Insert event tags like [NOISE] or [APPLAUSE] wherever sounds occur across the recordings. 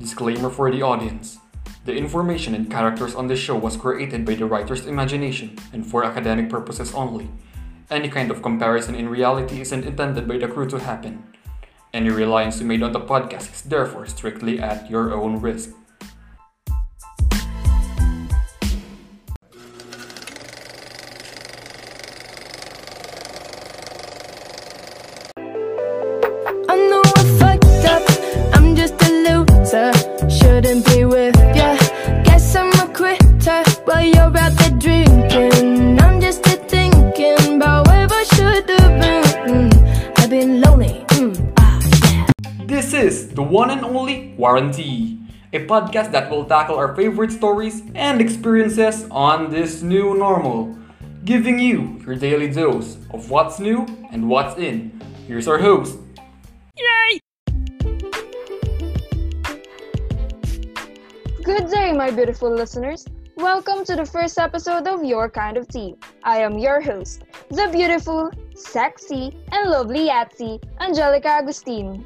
Disclaimer for the audience. The information and characters on this show was created by the writer's imagination and for academic purposes only. Any kind of comparison in reality isn't intended by the crew to happen. Any reliance you made on the podcast is therefore strictly at your own risk. You're out there drinking. I'm just here thinking about where I should have been. Mm, I've been lonely. Mm, ah, yeah. This is the one and only Warranty, a podcast that will tackle our favorite stories and experiences on this new normal, giving you your daily dose of what's new and what's in. Here's our host, Yay! Good day, my beautiful listeners. Welcome to the first episode of Your Kind of Tea. I am your host, the beautiful, sexy, and lovely Yatsi, Angelica Agustin.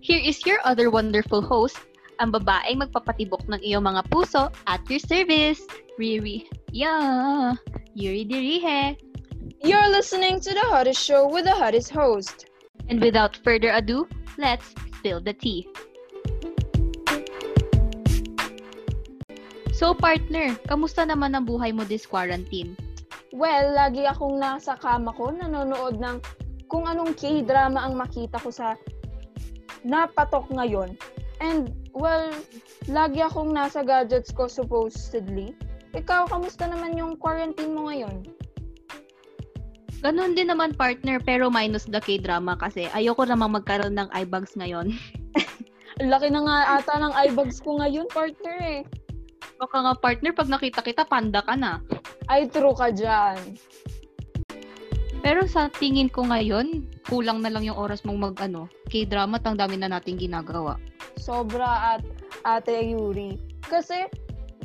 Here is your other wonderful host, ang babaeng magpapatibok ng iyong mga puso at your service, Riri. Yeah, Yuri Dirihe. You're listening to the hottest show with the hottest host. And without further ado, let's spill the tea. So partner, kamusta naman ang buhay mo this quarantine? Well, lagi akong nasa kama ko, nanonood ng kung anong K-drama ang makita ko sa napatok ngayon. And, well, lagi akong nasa gadgets ko supposedly. Ikaw, kamusta naman yung quarantine mo ngayon? Ganon din naman partner pero minus the K-drama kasi ayoko namang magkaroon ng eye bags ngayon. [LAUGHS] Laki na nga ata ng eye bags ko ngayon, partner eh. Baka nga partner pag nakita kita panda ka na. Ay, true ka dyan. Pero sa tingin ko ngayon, kulang na lang yung oras mong mag ano, K-drama at ang dami na nating ginagawa. Sobra at Ate Yuri. Kasi,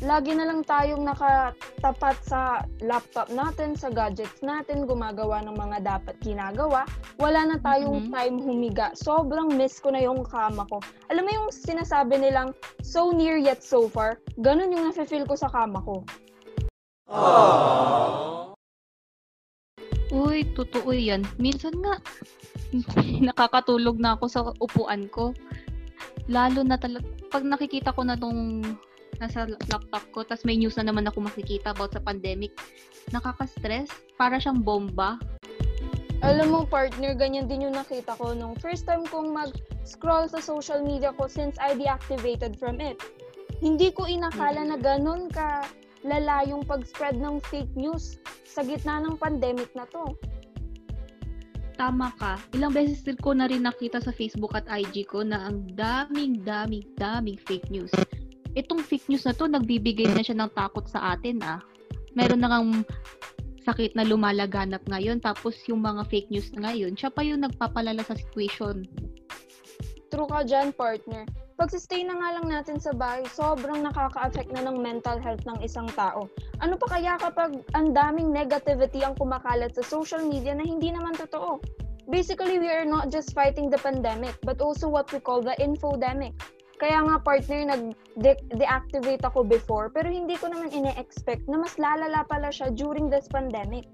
lagi na lang tayong nakatapat sa laptop natin, sa gadgets natin, gumagawa ng mga dapat ginagawa. Wala na tayong Mhm. time humiga. Sobrang miss ko na yung kama ko. Alam mo yung sinasabi nilang, so near yet so far, ganun yung nafe-feel ko sa kama ko. Uy, totoo yan. Minsan nga, [LAUGHS] nakakatulog na ako sa upuan ko. Lalo na talaga, pag nakikita ko na tong nasa laptop ko, tas may news na naman ako makikita about sa pandemic, nakaka-stress. Para siyang bomba. Alam mo, partner, ganyan din yung nakita ko nung first time kong mag-scroll sa social media ko since I deactivated from it. Hindi ko inakala na ganun ka lala yung pag-spread ng fake news sa gitna ng pandemic na to. Tama ka. Ilang beses din ko na rin nakita sa Facebook at IG ko na ang daming, daming, daming fake news. Itong fake news na to, nagbibigay na siya ng takot sa atin ah. Meron na ngang sakit na lumalaganap ngayon, tapos yung mga fake news na ngayon, siya pa yung nagpapalala sa situation. True ka dyan, partner. Pag-stay na nga lang natin sa bahay, sobrang nakaka-affect na ng mental health ng isang tao. Ano pa kaya kapag ang daming negativity ang kumakalat sa social media na hindi naman totoo? Basically, we are not just fighting the pandemic, but also what we call the infodemic. Kaya nga partner, nag-deactivate ako before, pero hindi ko naman ine-expect na mas lalala pala siya during this pandemic.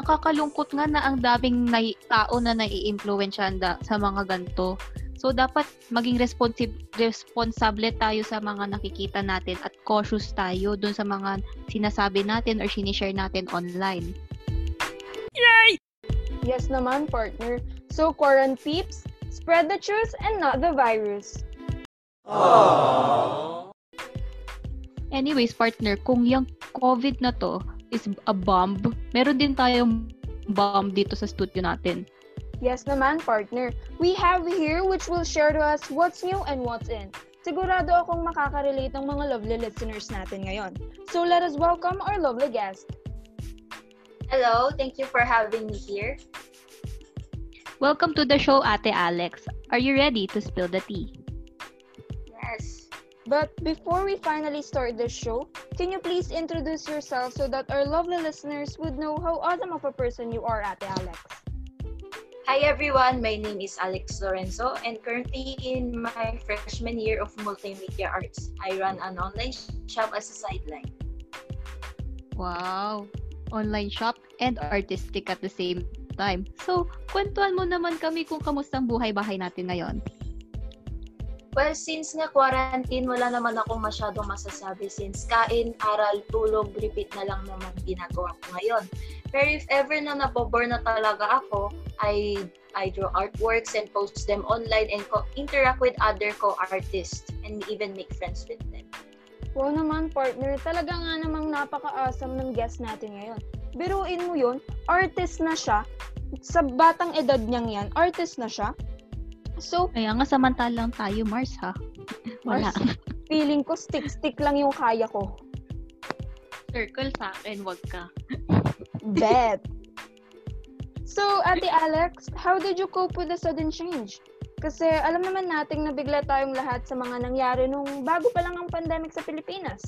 Nakakalungkot nga na ang daming nai- tao na nai-impluwensya sa mga ganto. So, dapat maging responsive, responsable tayo sa mga nakikita natin at cautious tayo dun sa mga sinasabi natin or sinishare natin online. Yes naman, partner. So, quarantine peeps, spread the truth and not the virus. Anyways, partner, kung yung COVID na to is a bomb, meron din tayong bomb dito sa studio natin. Yes naman, partner. We have here which will share to us what's new and what's in. Sigurado akong makaka-relate ng mga lovely listeners natin ngayon. So let us welcome our lovely guest. Hello, thank you for having me here. Welcome to the show, Ate Alex. Are you ready to spill the tea? Yes. But before we finally start the show, can you please introduce yourself so that our lovely listeners would know how awesome of a person you are, Ate Alex? Hi everyone, my name is Alex Lorenzo and currently in my freshman year of multimedia arts. I run an online shop as a sideline. Wow! Online shop and artistic at the same time. So, kwentuhan mo naman kami kung kamusta ang buhay-bahay natin ngayon. Well, since nga quarantine, wala naman akong masyadong masasabi since kain, aral, tulog, repeat na lang naman ginagawa ko ngayon. Pero if ever na nabobore na talaga ako, I I draw artworks and post them online and co- interact with other co-artists and even make friends with them. Wow naman, partner. Talaga nga namang napaka-awesome ng guest natin ngayon. Biruin mo yun, artist na siya. Sa batang edad niyang yan, artist na siya. So, Kaya nga samantalang tayo, Mars, ha? [LAUGHS] Wala. Mars, feeling ko stick-stick lang yung kaya ko. Circle sa akin, wag ka. Bet. [LAUGHS] So, Ate Alex, how did you cope with the sudden change? Kasi alam naman nating nabigla tayong lahat sa mga nangyari nung bago pa lang ang pandemic sa Pilipinas.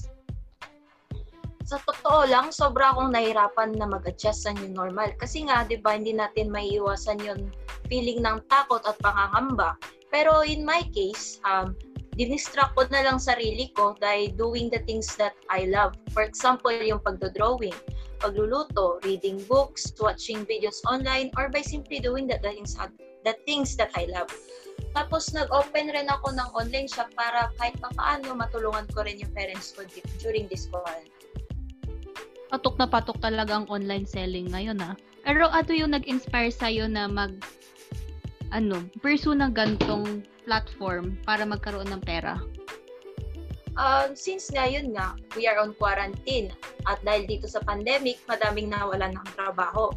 Sa totoo lang, sobra akong nahirapan na mag-adjust sa new normal. Kasi nga, di ba, hindi natin may iwasan yung feeling ng takot at pangangamba. Pero in my case, um, dinistract ko na lang sarili ko by doing the things that I love. For example, yung pagdodrawing, pagluluto, reading books, watching videos online, or by simply doing the things, the things that I love. Tapos nag-open rin ako ng online shop para kahit pa paano matulungan ko rin yung parents ko during this quarantine. Patok na patok talaga ang online selling ngayon, ha? Pero ano yung nag-inspire sa'yo na mag, ano, pursue ng gantong platform para magkaroon ng pera? Um, since ngayon nga, we are on quarantine at dahil dito sa pandemic, madaming nawalan ng trabaho.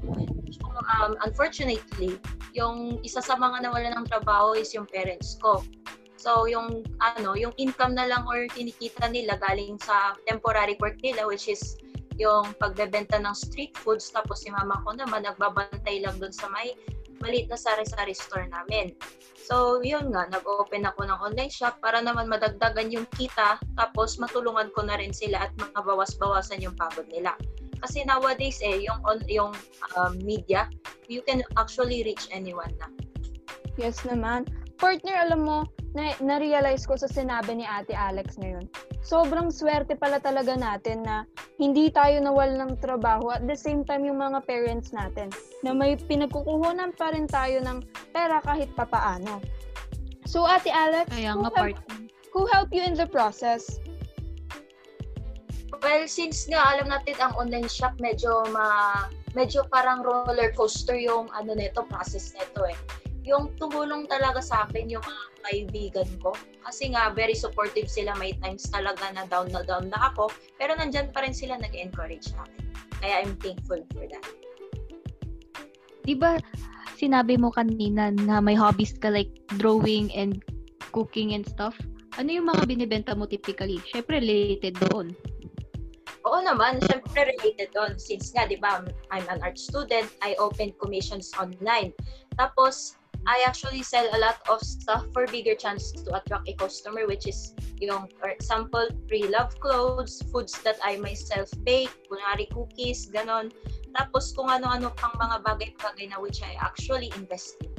So, um, unfortunately, yung isa sa mga nawalan ng trabaho is yung parents ko. So, yung ano, yung income na lang or kinikita nila galing sa temporary work nila which is yung pagbebenta ng street foods tapos si mama ko naman nagbabantay lang doon sa may maliit na sari-sari store namin. So, yun nga, nag-open ako ng online shop para naman madagdagan yung kita, tapos matulungan ko na rin sila at mabawas-bawasan yung pagod nila. Kasi nowadays eh, yung, on, yung um, media, you can actually reach anyone na. Yes naman. Partner, alam mo, na, na-realize ko sa sinabi ni Ate Alex ngayon, sobrang swerte pala talaga natin na hindi tayo nawal ng trabaho at the same time yung mga parents natin na may pinagkukuhunan pa rin tayo ng pera kahit papaano. So, Ate Alex, Kaya who, nga, help, who helped you in the process? Well, since nga alam natin ang online shop medyo ma medyo parang roller coaster yung ano nito process nito eh. Yung tumulong talaga sa akin yung mga kaibigan ko kasi nga very supportive sila may times talaga na down na down na ako pero nandyan pa rin sila nag-encourage sa akin. Kaya I'm thankful for that. Di ba sinabi mo kanina na may hobbies ka like drawing and cooking and stuff? Ano yung mga binibenta mo typically? Syempre related doon. Oo naman, syempre related doon. Since nga, di ba, I'm an art student, I open commissions online. Tapos, I actually sell a lot of stuff for bigger chance to attract a customer, which is yung, for example, pre-love clothes, foods that I myself bake, kunwari cookies, ganon. Tapos, kung ano-ano pang mga bagay-bagay na which I actually invest in.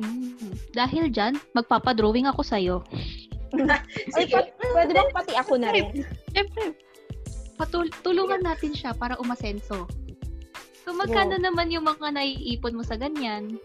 Mm. Dahil dyan, magpapadrawing ako sa'yo. [LAUGHS] Ay, Sige. pwede bang pati ako na rin? Syempre, patul- tulungan natin siya para umasenso. So, magkano naman yung mga naiipon mo sa ganyan?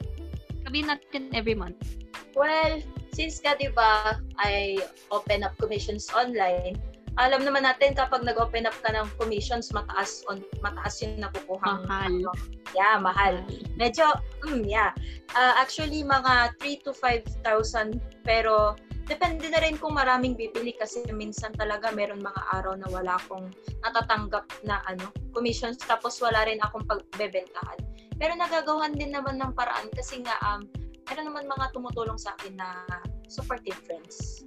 Sabihin natin every month. Well, since ka, di ba, I open up commissions online, alam naman natin kapag nag-open up ka ng commissions, mataas on mataas yung nakukuha. Mahal. Yeah, mahal. Medyo, mm, yeah. Uh, actually, mga 3 to 5,000, pero depende na rin kung maraming bibili kasi minsan talaga meron mga araw na wala akong natatanggap na ano, commissions tapos wala rin akong pagbebentahan. Pero nagagawan din naman ng paraan kasi nga um, meron naman mga tumutulong sa akin na supportive friends.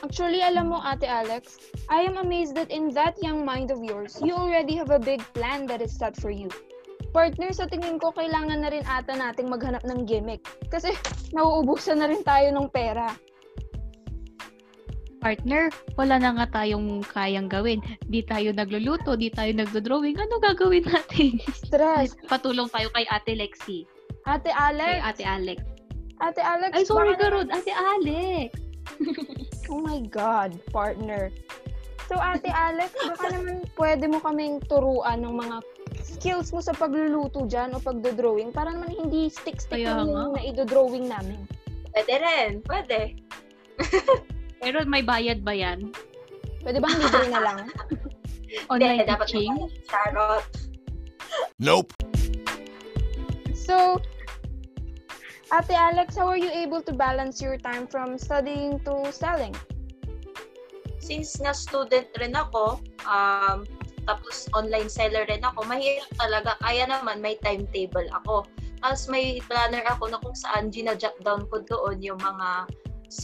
Actually, alam mo, Ate Alex, I am amazed that in that young mind of yours, you already have a big plan that is set for you. Partner, sa tingin ko, kailangan na rin ata nating maghanap ng gimmick. Kasi nauubusan na rin tayo ng pera. Partner, wala na nga tayong kayang gawin. Di tayo nagluluto, di tayo nagdo-drawing. Ano gagawin natin? Stress. [LAUGHS] Patulong tayo kay Ate Lexi. Ate Kay Alex. Ate Alex. Ate Alex. Ay, sorry baka ka, Rod. Ate Alex. [LAUGHS] Oh my God, partner. So, Ate Alex, baka naman pwede mo kaming turuan ng mga skills mo sa pagluluto dyan o pagdodrawing para naman hindi stick-stick lang yung naidodrawing namin. Pwede rin. Pwede. [LAUGHS] Pero may bayad ba yan? Pwede bang libre na lang? [LAUGHS] Online Hindi, dapat teaching? Charot. Nope. So, Ate Alex, how are you able to balance your time from studying to selling? Since nga student rin ako, um, tapos online seller rin ako, mahirap talaga. Kaya naman may timetable ako. Tapos may planner ako na kung saan ginajot down ko doon yung mga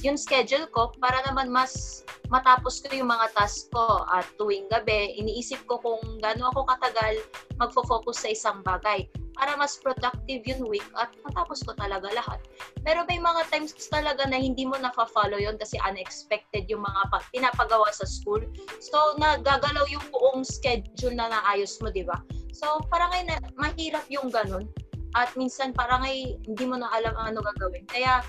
yung schedule ko para naman mas matapos ko yung mga task ko at tuwing gabi, iniisip ko kung gaano ako katagal magfo-focus sa isang bagay para mas productive yung week at matapos ko talaga lahat. Pero may mga times talaga na hindi mo nafa-follow yon kasi unexpected yung mga pa- pinapagawa sa school. So, nagagalaw yung buong schedule na naayos mo, di ba? So, parang ay na, mahirap yung ganun. At minsan parang ay hindi mo na alam ano gagawin. Kaya,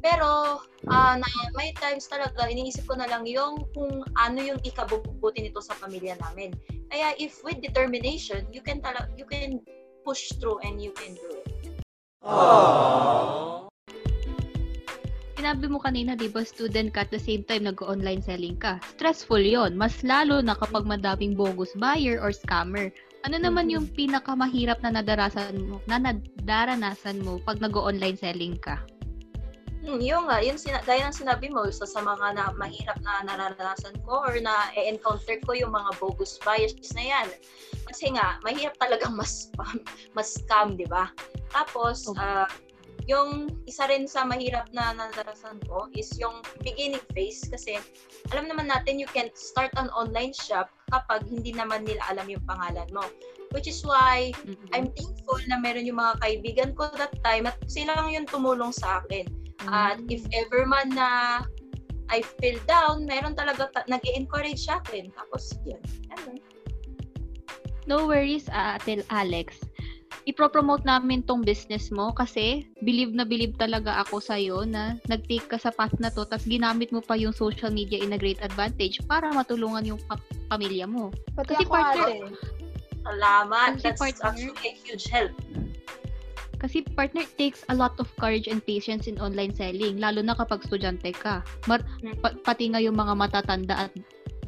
pero ah, na may times talaga iniisip ko na lang yung kung ano yung ikabubuti nito sa pamilya namin. Kaya if with determination, you can tala- you can push through and you can do it. Sinabi mo kanina, di ba, student ka at the same time nag-online selling ka. Stressful yon Mas lalo na kapag madaming bogus buyer or scammer. Ano naman yung pinakamahirap na nadarasan mo, na nadaranasan mo pag nag-online selling ka? Hmm, yun nga, yun sina- gaya ng sinabi mo, isa sa mga na, mahirap na naranasan ko or na encounter ko yung mga bogus buyers na yan. Kasi nga, mahirap talagang mas spam, [LAUGHS] mas scam, di ba? Tapos, Okay. ah, yung isa rin sa mahirap na naranasan ko is yung beginning phase kasi alam naman natin you can start an online shop kapag hindi naman nila alam yung pangalan mo. Which is why Mm-mm. I'm thankful na meron yung mga kaibigan ko that time at sila lang yung tumulong sa akin. At if ever man na I feel down, meron talaga ta- nag encourage sa akin. Tapos, yun. Ano? No worries, ah, Ate Alex. Ipropromote namin tong business mo kasi believe na believe talaga ako sa'yo na nag-take ka sa path na to tapos ginamit mo pa yung social media in a great advantage para matulungan yung pa- pamilya mo. Pati Kasi ako, partner- ate. Salamat. Kasi That's partner- actually a huge help. Kasi partner takes a lot of courage and patience in online selling lalo na kapag estudyante ka. Mar- pa- pati nga yung mga matatanda at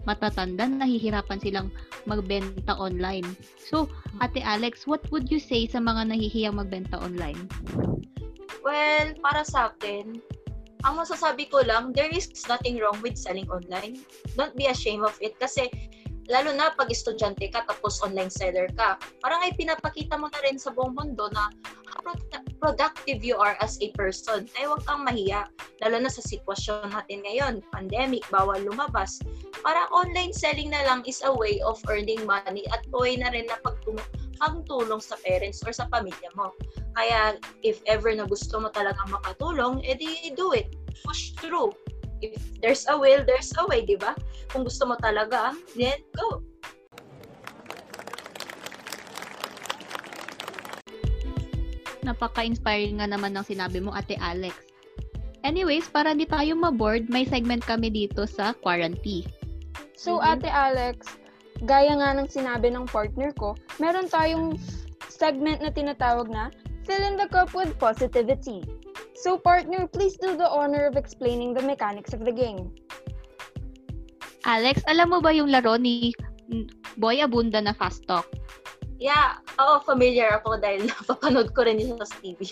matatanda nahihirapan silang magbenta online. So, Ate Alex, what would you say sa mga nahihiyang magbenta online? Well, para sa akin, ang masasabi ko lang, there is nothing wrong with selling online. Don't be ashamed of it kasi lalo na pag estudyante ka tapos online seller ka, parang ay pinapakita mo na rin sa buong mundo na productive you are as a person. Ay huwag kang mahiya, lalo na sa sitwasyon natin ngayon, pandemic, bawal lumabas. Para online selling na lang is a way of earning money at way na rin na pagtulong sa parents or sa pamilya mo. Kaya if ever na gusto mo talagang makatulong, edi do it. Push through. If there's a will, there's a way, di ba? Kung gusto mo talaga, then go. Napaka-inspiring nga naman ng sinabi mo, Ate Alex. Anyways, para hindi tayo maboard, may segment kami dito sa quarantine. So, Mhm. Ate Alex, gaya nga ng sinabi ng partner ko, meron tayong segment na tinatawag na Fill in the Cup with Positivity. So, partner, please do the honor of explaining the mechanics of the game. Alex, alam mo ba yung laro ni Boy Abunda na Fast Talk? Yeah, ako familiar ako dahil [LAUGHS] napapanood ko rin yun sa TV.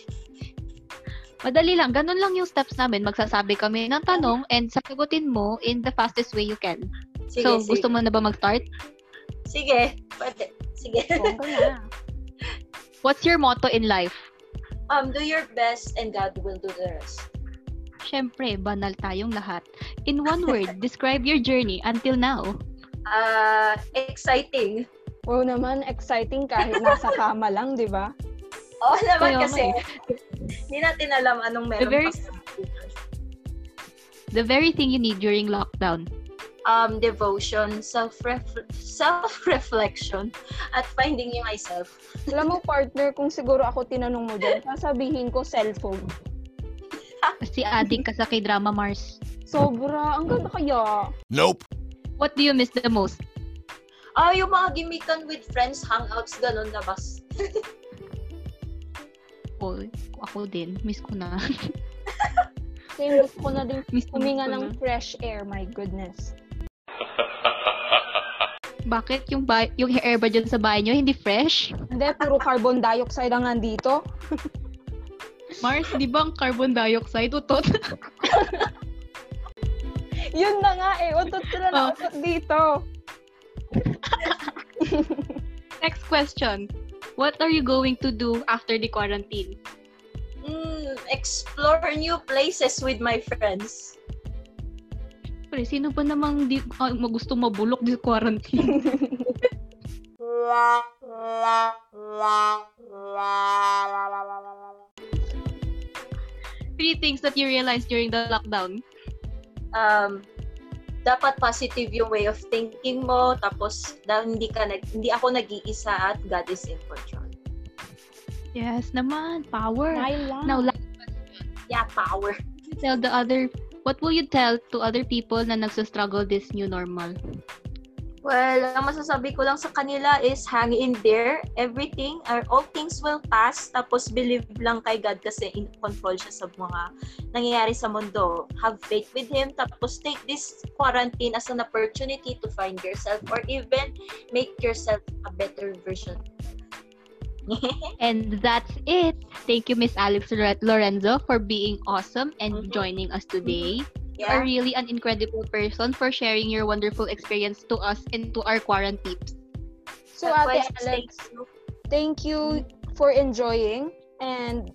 Madali lang, ganun lang yung steps namin. Magsasabi kami ng tanong and sasagutin mo in the fastest way you can. Sige, so, sige. gusto mo na ba mag-start? Sige, pwede. Sige. [LAUGHS] What's your motto in life? Um, do your best and God will do the rest. Siyempre, banal tayong lahat. In one word, [LAUGHS] describe your journey until now. Ah, exciting. Wow naman, exciting kahit nasa [LAUGHS] kama lang, di ba? Oo naman Kaya kasi, hindi natin alam anong meron Very- pa. The very thing you need during lockdown. Um, devotion, self self-reflection, at finding you myself. Alam mo, partner, kung siguro ako tinanong mo dyan, sasabihin ko cellphone. Si addict ka sa K-drama Mars. Sobra. Ang ganda kaya. Nope. What do you miss the most? Ah, yung mga gimikan with friends, hangouts, ganun na bas. [LAUGHS] Oh, ako din. Miss ko na. Same gusto ko na din [LAUGHS] miss na huminga ng fresh air. My goodness. Bakit yung, ba- yung hair ba dyan sa bahay nyo hindi fresh? Hindi, puro carbon dioxide ang nandito. [LAUGHS] Mars, di ba ang carbon dioxide utot? [LAUGHS] Yun na nga eh. Utot sila na Oh. utot dito. [LAUGHS] Next question. What are you going to do after the quarantine? Mm, explore new places with my friends. Pre, sino ba namang di, ah, gusto mabulok di quarantine? [LAUGHS] Three things that you realized during the lockdown. Um, dapat positive yung way of thinking mo, tapos da, hindi, ka nag, hindi ako nag-iisa at God is in control. Yes naman, power. Dahil. Now, last Yeah, power. tell the other, what will you tell to other people na nagsastruggle this new normal? Well, ang masasabi ko lang sa kanila is hang in there. Everything, or all things will pass. Tapos believe lang kay God kasi in control siya sa mga nangyayari sa mundo. Have faith with Him. Tapos take this quarantine as an opportunity to find yourself or even make yourself a better version. [LAUGHS] And that's it. Thank you, Miss Alex Lorenzo, for being awesome and Mhm. joining us today. You are really an incredible person for sharing your wonderful experience to us and to our quarantines. So, Ate Alex, thank you. thank you for enjoying. And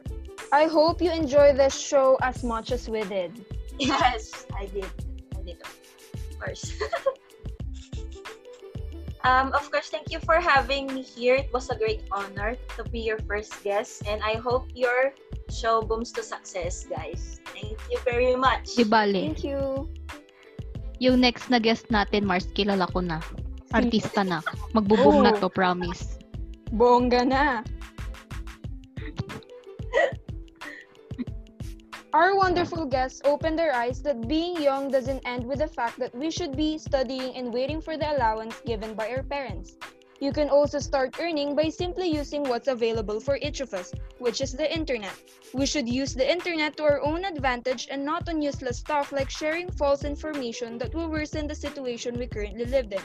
I hope you enjoy this show as much as we did. Yes, I did. I did. Of course. [LAUGHS] um, of course, thank you for having me here. It was a great honor to be your first guest, and I hope your show booms to success, guys. Thank you very much. Di bale, Thank you. yung next na guest natin, Mars, kilala ko na. Artista na. Magbo-boom na Oh. to, promise. Bongga na. Our wonderful guests opened their eyes that being young doesn't end with the fact that we should be studying and waiting for the allowance given by our parents. You can also start earning by simply using what's available for each of us, which is the internet. We should use the internet to our own advantage and not on useless stuff like sharing false information that will worsen the situation we currently live in.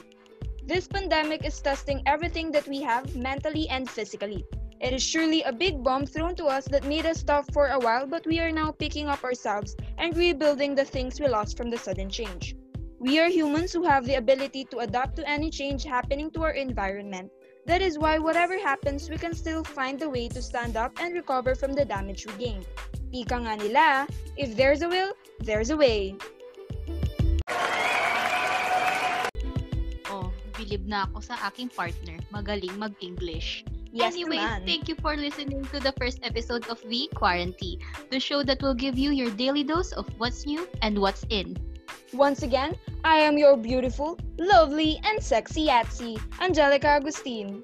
This pandemic is testing everything that we have mentally and physically. It is surely a big bomb thrown to us that made us stop for a while, but we are now picking up ourselves and rebuilding the things we lost from the sudden change. We are humans who have the ability to adapt to any change happening to our environment. That is why, whatever happens, we can still find a way to stand up and recover from the damage we gained. Ika nga nila, if there's a will, there's a way. Oh, believe na ako sa aking partner. Magaling mag-English. Yes anyway, naman. thank you for listening to the first episode of The Quarantine, the show that will give you your daily dose of what's new and what's in. Once again, I am your beautiful, lovely, and sexy Yatsy, Angelica Agustin.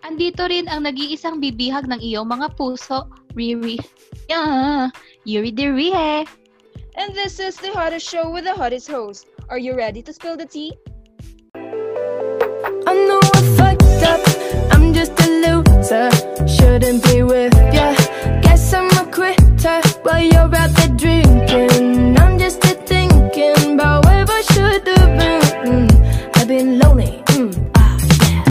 Andito rin ang nag-iisang bibihag ng iyong mga puso, Riri. Yeah, Yuri Dirihe. And this is the hottest show with the hottest host. Are you ready to spill the tea? I know I fucked up. Loser. Shouldn't be with ya. Guess I'm a quitter while you're out there drinking.